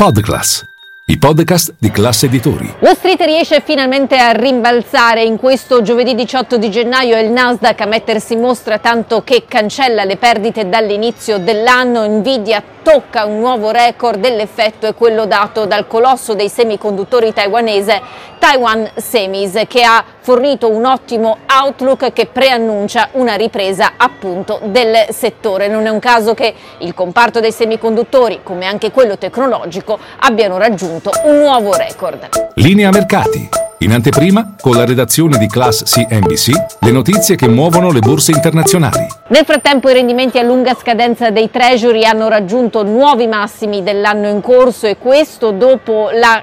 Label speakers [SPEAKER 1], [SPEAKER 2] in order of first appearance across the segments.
[SPEAKER 1] Podclass, i podcast di classe editori.
[SPEAKER 2] Wall Street riesce finalmente a rimbalzare in questo giovedì 18 di gennaio e il Nasdaq a mettersi in mostra tanto che cancella le perdite dall'inizio dell'anno. Nvidia tocca un nuovo record dell'effetto è quello dato dal colosso dei semiconduttori taiwanese Taiwan Semis che ha fornito un ottimo outlook che preannuncia una ripresa appunto del settore. Non è un caso che il comparto dei semiconduttori come anche quello tecnologico abbiano raggiunto un nuovo record.
[SPEAKER 1] Linea mercati. In anteprima, con la redazione di Class CNBC, le notizie che muovono le borse internazionali.
[SPEAKER 2] Nel frattempo i rendimenti a lunga scadenza dei treasury hanno raggiunto nuovi massimi dell'anno in corso e questo dopo la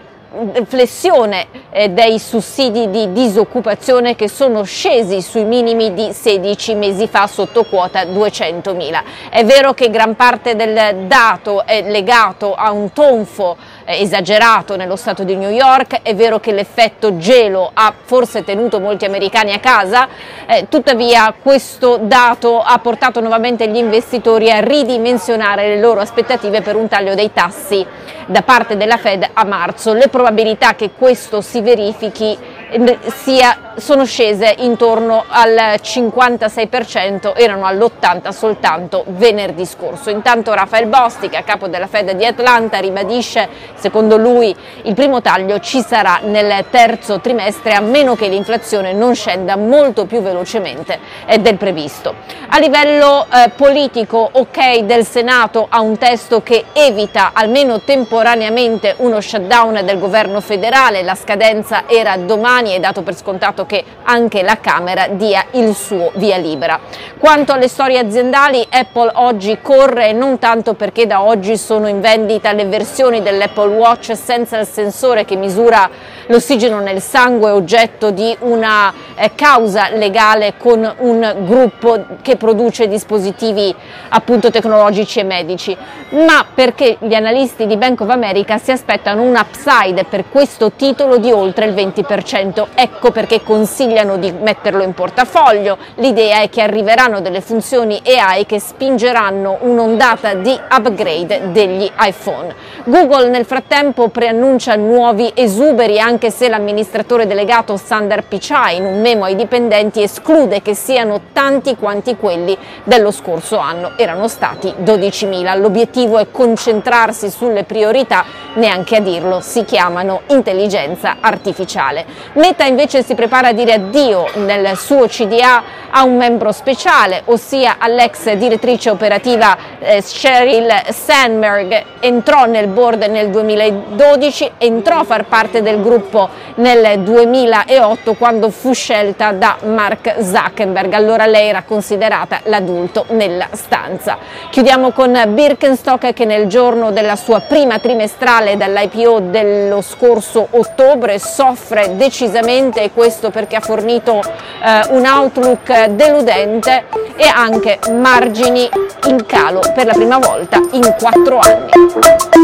[SPEAKER 2] flessione eh, dei sussidi di disoccupazione che sono scesi sui minimi di 16 mesi fa sotto quota 200.000. È vero che gran parte del dato è legato a un tonfo eh, esagerato nello stato di New York, è vero che l'effetto gelo ha forse tenuto molti americani a casa, eh, tuttavia questo dato ha portato nuovamente gli investitori a ridimensionare le loro aspettative per un taglio dei tassi da parte della Fed a marzo. Le probabilità che questo si verifichi eh, sia sono scese intorno al 56%, erano all'80% soltanto venerdì scorso. Intanto Rafael Bostic, a capo della Fed di Atlanta, ribadisce, secondo lui, il primo taglio ci sarà nel terzo trimestre a meno che l'inflazione non scenda molto più velocemente del previsto. A livello eh, politico, ok del Senato ha un testo che evita almeno temporaneamente uno shutdown del governo federale, la scadenza era domani, è dato per scontato che anche la Camera dia il suo via libera. Quanto alle storie aziendali, Apple oggi corre non tanto perché da oggi sono in vendita le versioni dell'Apple Watch senza il sensore che misura l'ossigeno nel sangue, oggetto di una eh, causa legale con un gruppo che produce dispositivi appunto tecnologici e medici, ma perché gli analisti di Bank of America si aspettano un upside per questo titolo di oltre il 20%. Ecco perché consigliano di metterlo in portafoglio. L'idea è che arriveranno delle funzioni AI che spingeranno un'ondata di upgrade degli iPhone. Google nel frattempo preannuncia nuovi esuberi anche se l'amministratore delegato Sander Pichai in un memo ai dipendenti esclude che siano tanti quanti quelli dello scorso anno. Erano stati 12.000. L'obiettivo è concentrarsi sulle priorità, neanche a dirlo, si chiamano intelligenza artificiale. Meta invece si prepara a dire addio nel suo CDA a un membro speciale, ossia all'ex direttrice operativa eh, Sheryl Sandberg, entrò nel board nel 2012, entrò a far parte del gruppo nel 2008 quando fu scelta da Mark Zuckerberg, allora lei era considerata l'adulto nella stanza. Chiudiamo con Birkenstock che nel giorno della sua prima trimestrale dall'IPO dello scorso ottobre soffre decisamente e questo perché ha fornito eh, un outlook deludente e anche margini in calo per la prima volta in quattro anni.